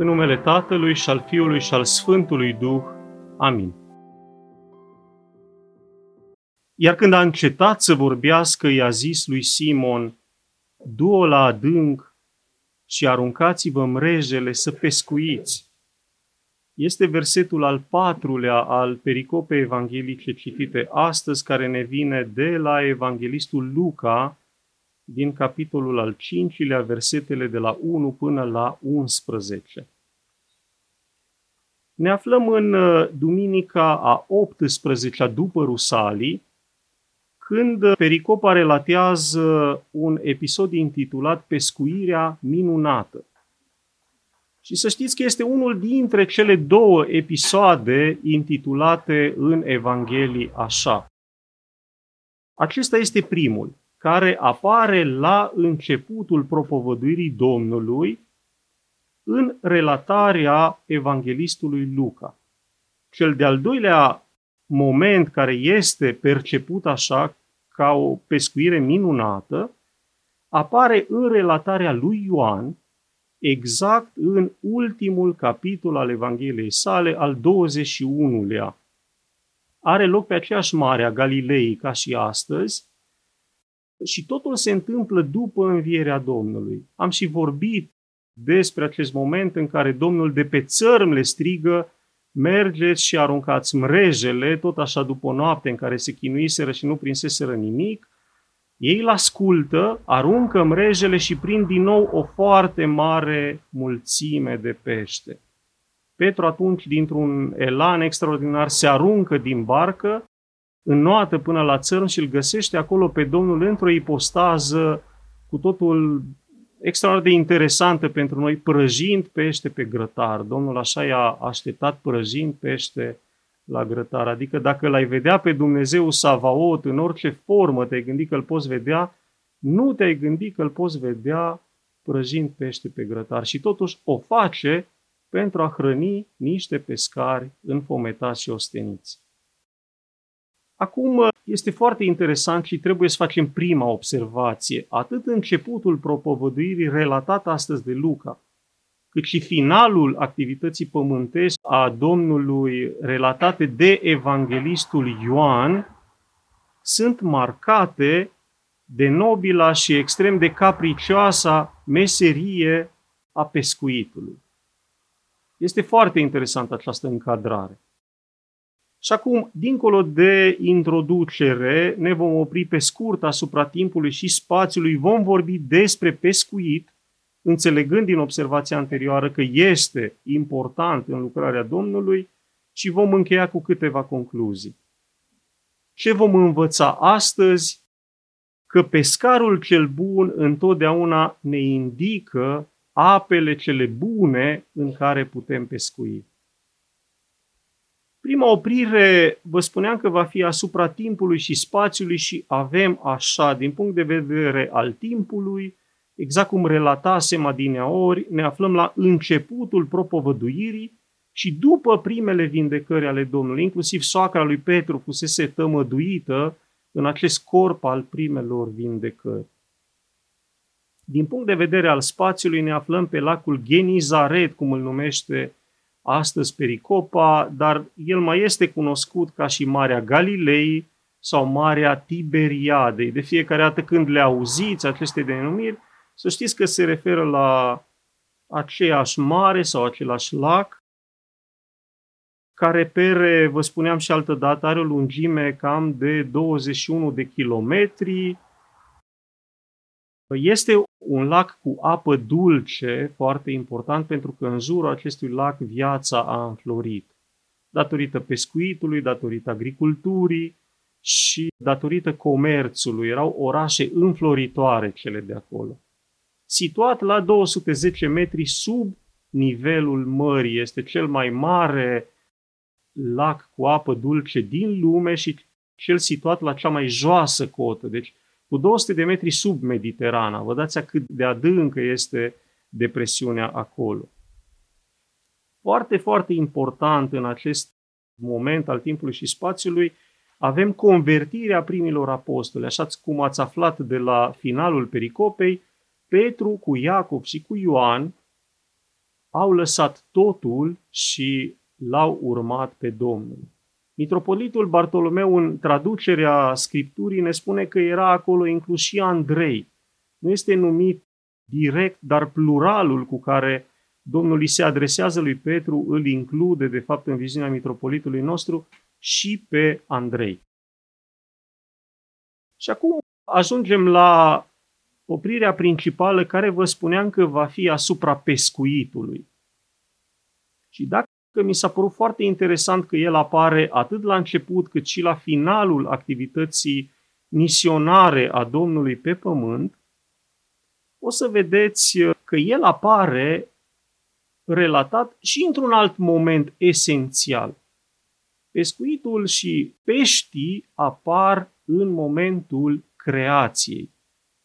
În numele Tatălui și al Fiului și al Sfântului Duh. Amin. Iar când a încetat să vorbească, i-a zis lui Simon, du-o la adânc și aruncați-vă mrejele să pescuiți. Este versetul al patrulea al pericopei evanghelice citite astăzi, care ne vine de la evanghelistul Luca, din capitolul al cincilea, versetele de la 1 până la 11. Ne aflăm în uh, duminica a 18-a după Rusalii, când Pericopa relatează un episod intitulat Pescuirea minunată. Și să știți că este unul dintre cele două episoade intitulate în Evanghelii așa. Acesta este primul, care apare la începutul propovăduirii Domnului în relatarea evanghelistului Luca. Cel de-al doilea moment care este perceput așa ca o pescuire minunată, apare în relatarea lui Ioan, exact în ultimul capitol al Evangheliei sale, al 21-lea. Are loc pe aceeași mare a Galilei ca și astăzi și totul se întâmplă după învierea Domnului. Am și vorbit despre acest moment în care Domnul de pe țărm le strigă mergeți și aruncați mrejele, tot așa după o noapte în care se chinuiseră și nu prinseseră nimic, ei îl ascultă, aruncă mrejele și prind din nou o foarte mare mulțime de pește. Petru atunci, dintr-un elan extraordinar, se aruncă din barcă, înnoată până la țărm și îl găsește acolo pe Domnul într-o ipostază cu totul extraordinar de interesantă pentru noi, prăjind pește pe grătar. Domnul așa i-a așteptat prăjind pește la grătar. Adică dacă l-ai vedea pe Dumnezeu Savaot în orice formă te-ai gândit că îl poți vedea, nu te-ai gândit că îl poți vedea prăjind pește pe grătar. Și totuși o face pentru a hrăni niște pescari înfometați și osteniți. Acum este foarte interesant și trebuie să facem prima observație. Atât începutul propovăduirii relatat astăzi de Luca, cât și finalul activității pământești a Domnului relatate de evanghelistul Ioan sunt marcate de nobila și extrem de capricioasa meserie a pescuitului. Este foarte interesantă această încadrare. Și acum, dincolo de introducere, ne vom opri pe scurt asupra timpului și spațiului, vom vorbi despre pescuit, înțelegând din observația anterioară că este important în lucrarea Domnului și vom încheia cu câteva concluzii. Ce vom învăța astăzi? Că pescarul cel bun întotdeauna ne indică apele cele bune în care putem pescui. Prima oprire, vă spuneam că va fi asupra timpului și spațiului și avem așa, din punct de vedere al timpului, exact cum relatasem adineaori, ne aflăm la începutul propovăduirii și după primele vindecări ale Domnului, inclusiv soacra lui Petru fusese tămăduită în acest corp al primelor vindecări. Din punct de vedere al spațiului, ne aflăm pe lacul Genizaret, cum îl numește astăzi Pericopa, dar el mai este cunoscut ca și Marea Galilei sau Marea Tiberiadei. De fiecare dată când le auziți aceste denumiri, să știți că se referă la aceeași mare sau același lac, care pere, vă spuneam și altă dată, are o lungime cam de 21 de kilometri. Este un lac cu apă dulce, foarte important, pentru că în jurul acestui lac viața a înflorit. Datorită pescuitului, datorită agriculturii și datorită comerțului. Erau orașe înfloritoare cele de acolo. Situat la 210 metri sub nivelul mării, este cel mai mare lac cu apă dulce din lume și cel situat la cea mai joasă cotă. Deci cu 200 de metri sub Mediterana. Vă dați cât de adâncă este depresiunea acolo. Foarte, foarte important în acest moment al timpului și spațiului, avem convertirea primilor apostoli. Așa cum ați aflat de la finalul pericopei, Petru cu Iacov și cu Ioan au lăsat totul și l-au urmat pe Domnul. Mitropolitul Bartolomeu, în traducerea Scripturii, ne spune că era acolo inclus și Andrei. Nu este numit direct, dar pluralul cu care Domnul îi se adresează lui Petru îl include, de fapt, în viziunea mitropolitului nostru și pe Andrei. Și acum ajungem la oprirea principală care vă spuneam că va fi asupra pescuitului. Și dacă mi s-a părut foarte interesant că el apare atât la început cât și la finalul activității misionare a Domnului pe pământ, o să vedeți că el apare relatat și într-un alt moment esențial. Pescuitul și peștii apar în momentul creației.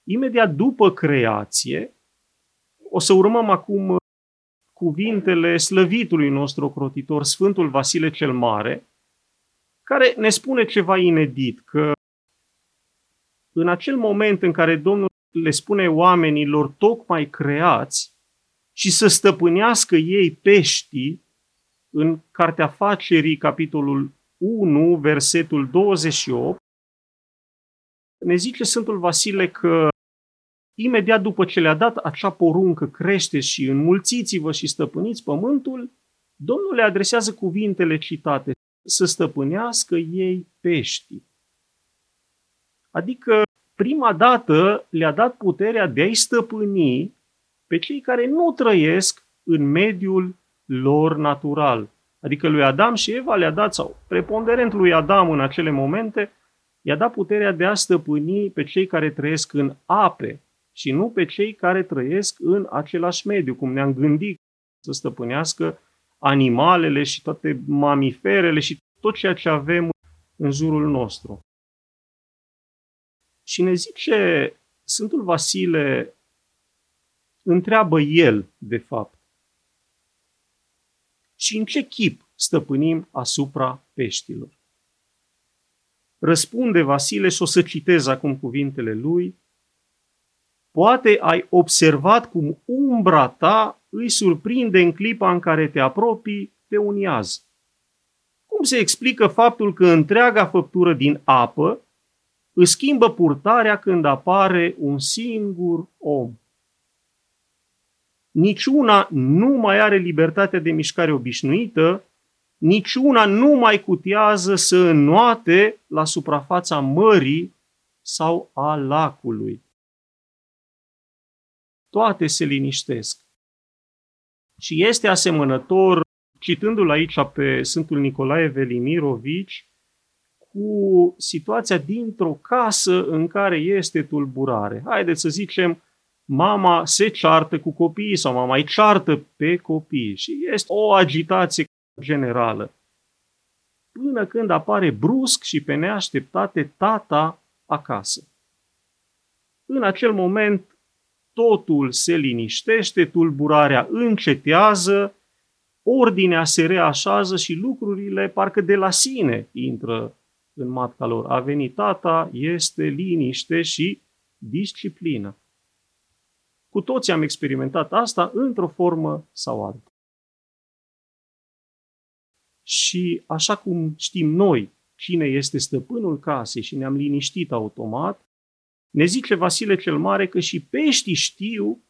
Imediat după creație, o să urmăm acum cuvintele slăvitului nostru ocrotitor, Sfântul Vasile cel Mare, care ne spune ceva inedit, că în acel moment în care Domnul le spune oamenilor tocmai creați și să stăpânească ei peștii, în Cartea Facerii, capitolul 1, versetul 28, ne zice Sfântul Vasile că imediat după ce le-a dat acea poruncă, crește și înmulțiți-vă și stăpâniți pământul, Domnul le adresează cuvintele citate, să stăpânească ei peștii. Adică, prima dată le-a dat puterea de a-i stăpâni pe cei care nu trăiesc în mediul lor natural. Adică lui Adam și Eva le-a dat, sau preponderent lui Adam în acele momente, i-a dat puterea de a stăpâni pe cei care trăiesc în ape și nu pe cei care trăiesc în același mediu, cum ne-am gândit să stăpânească animalele și toate mamiferele și tot ceea ce avem în jurul nostru. Și ne zice Sfântul Vasile, întreabă el, de fapt, și în ce chip stăpânim asupra peștilor? Răspunde Vasile și o să citez acum cuvintele lui. Poate ai observat cum umbra ta îi surprinde în clipa în care te apropii de un iaz. Cum se explică faptul că întreaga făptură din apă își schimbă purtarea când apare un singur om? Niciuna nu mai are libertatea de mișcare obișnuită, niciuna nu mai cutează să înnoate la suprafața mării sau a lacului. Toate se liniștesc. Și este asemănător, citându-l aici pe Sfântul Nicolae Velimirovici, cu situația dintr-o casă în care este tulburare. Haideți să zicem, mama se ceartă cu copiii sau mama îi ceartă pe copii și este o agitație generală. Până când apare brusc și pe neașteptate tata acasă. În acel moment totul se liniștește, tulburarea încetează, ordinea se reașează și lucrurile parcă de la sine intră în matca lor. A venit tata, este liniște și disciplină. Cu toții am experimentat asta într-o formă sau alta. Și așa cum știm noi cine este stăpânul casei și ne-am liniștit automat, ne zice Vasile cel Mare că și peștii știu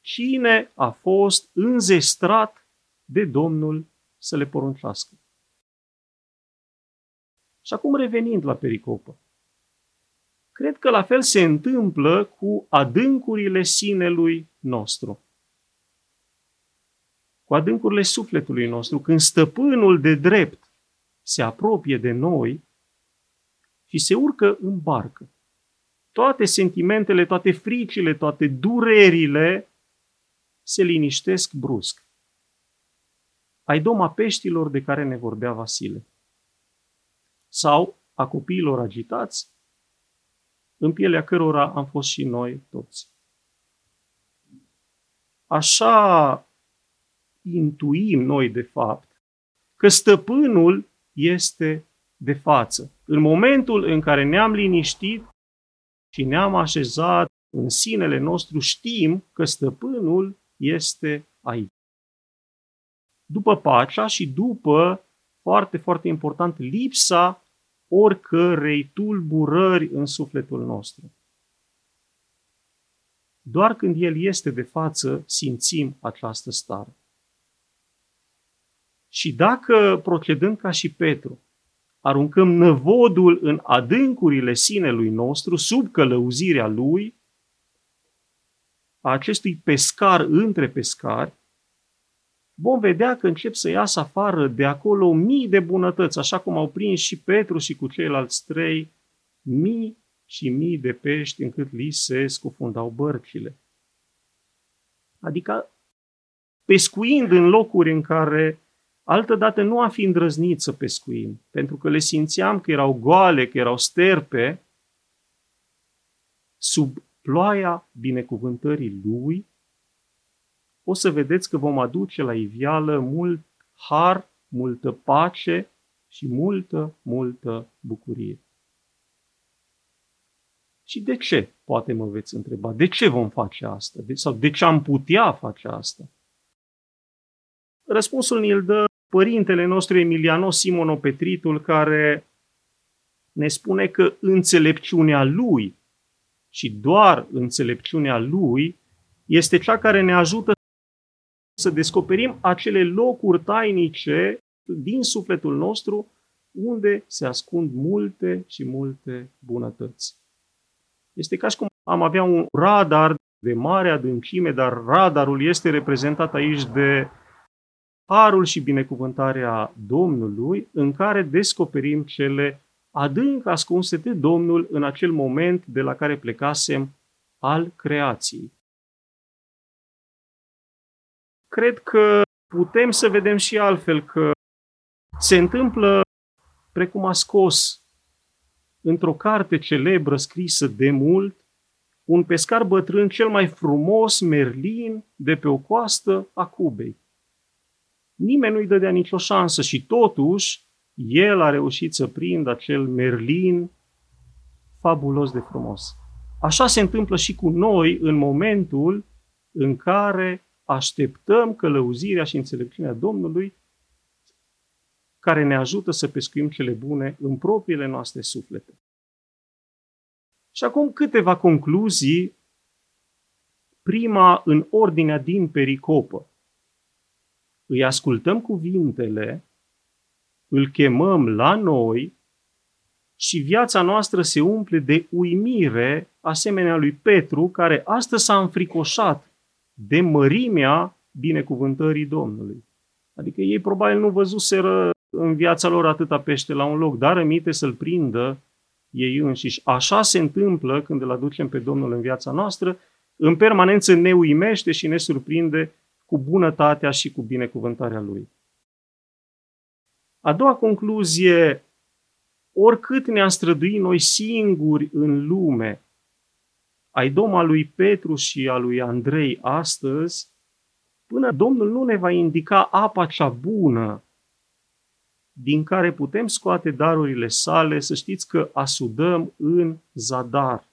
cine a fost înzestrat de Domnul să le poruncească. Și acum revenind la pericopă. Cred că la fel se întâmplă cu adâncurile sinelui nostru. Cu adâncurile sufletului nostru, când stăpânul de drept se apropie de noi și se urcă în barcă. Toate sentimentele, toate fricile, toate durerile se liniștesc brusc. Ai doma peștilor de care ne vorbea Vasile. Sau a copiilor agitați în pielea cărora am fost și noi toți. Așa intuim noi, de fapt, că stăpânul este de față. În momentul în care ne-am liniștit și ne-am așezat în sinele nostru, știm că stăpânul este aici. după pacea și după, foarte, foarte important, lipsa oricărei tulburări în sufletul nostru. Doar când El este de față, simțim această stare. Și dacă procedând ca și Petru, aruncăm năvodul în adâncurile sinelui nostru, sub călăuzirea lui, a acestui pescar între pescari, vom vedea că încep să iasă afară de acolo mii de bunătăți, așa cum au prins și Petru și cu ceilalți trei, mii și mii de pești încât li se scufundau bărcile. Adică pescuind în locuri în care altădată nu am fi îndrăznit să pescuim, pentru că le simțeam că erau goale, că erau sterpe, sub ploaia binecuvântării Lui, o să vedeți că vom aduce la ivială mult har, multă pace și multă, multă bucurie. Și de ce, poate mă veți întreba, de ce vom face asta? De, sau de ce am putea face asta? Răspunsul ni-l dă părintele nostru Emiliano Simono Petritul, care ne spune că înțelepciunea lui și doar înțelepciunea lui este cea care ne ajută să descoperim acele locuri tainice din sufletul nostru unde se ascund multe și multe bunătăți. Este ca și cum am avea un radar de mare adâncime, dar radarul este reprezentat aici de harul și binecuvântarea Domnului, în care descoperim cele adânc ascunse de Domnul în acel moment de la care plecasem al creației. Cred că putem să vedem și altfel că se întâmplă precum a scos într-o carte celebră scrisă de mult un pescar bătrân cel mai frumos merlin de pe o coastă a Cubei. Nimeni nu-i dădea nicio șansă și totuși el a reușit să prindă acel merlin fabulos de frumos. Așa se întâmplă și cu noi în momentul în care așteptăm călăuzirea și înțelepciunea Domnului care ne ajută să pescuim cele bune în propriile noastre suflete. Și acum câteva concluzii. Prima în ordinea din pericopă. Îi ascultăm cuvintele, îl chemăm la noi și viața noastră se umple de uimire, asemenea lui Petru, care astăzi s-a înfricoșat de mărimea binecuvântării Domnului. Adică ei probabil nu văzuseră în viața lor atâta pește la un loc, dar îmite să-l prindă ei înșiși. Așa se întâmplă când îl aducem pe Domnul în viața noastră, în permanență ne uimește și ne surprinde cu bunătatea și cu binecuvântarea Lui. A doua concluzie, oricât ne-am străduit noi singuri în lume, ai doma lui Petru și a lui Andrei astăzi, până Domnul nu ne va indica apa cea bună din care putem scoate darurile sale, să știți că asudăm în zadar.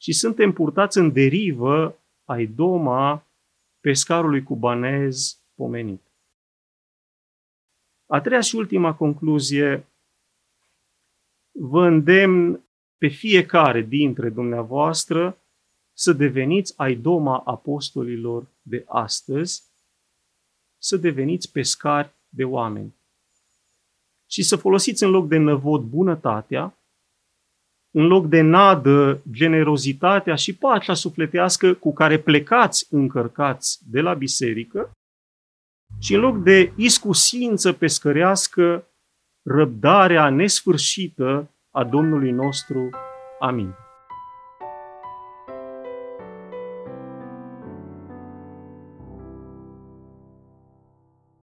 Și suntem purtați în derivă ai doma pescarului cubanez pomenit. A treia și ultima concluzie, vă îndemn pe fiecare dintre dumneavoastră să deveniți ai doma apostolilor de astăzi, să deveniți pescari de oameni și să folosiți în loc de năvod bunătatea, în loc de nadă generozitatea și pacea sufletească cu care plecați încărcați de la biserică și în loc de iscusință pescărească răbdarea nesfârșită a Domnului nostru. Amin.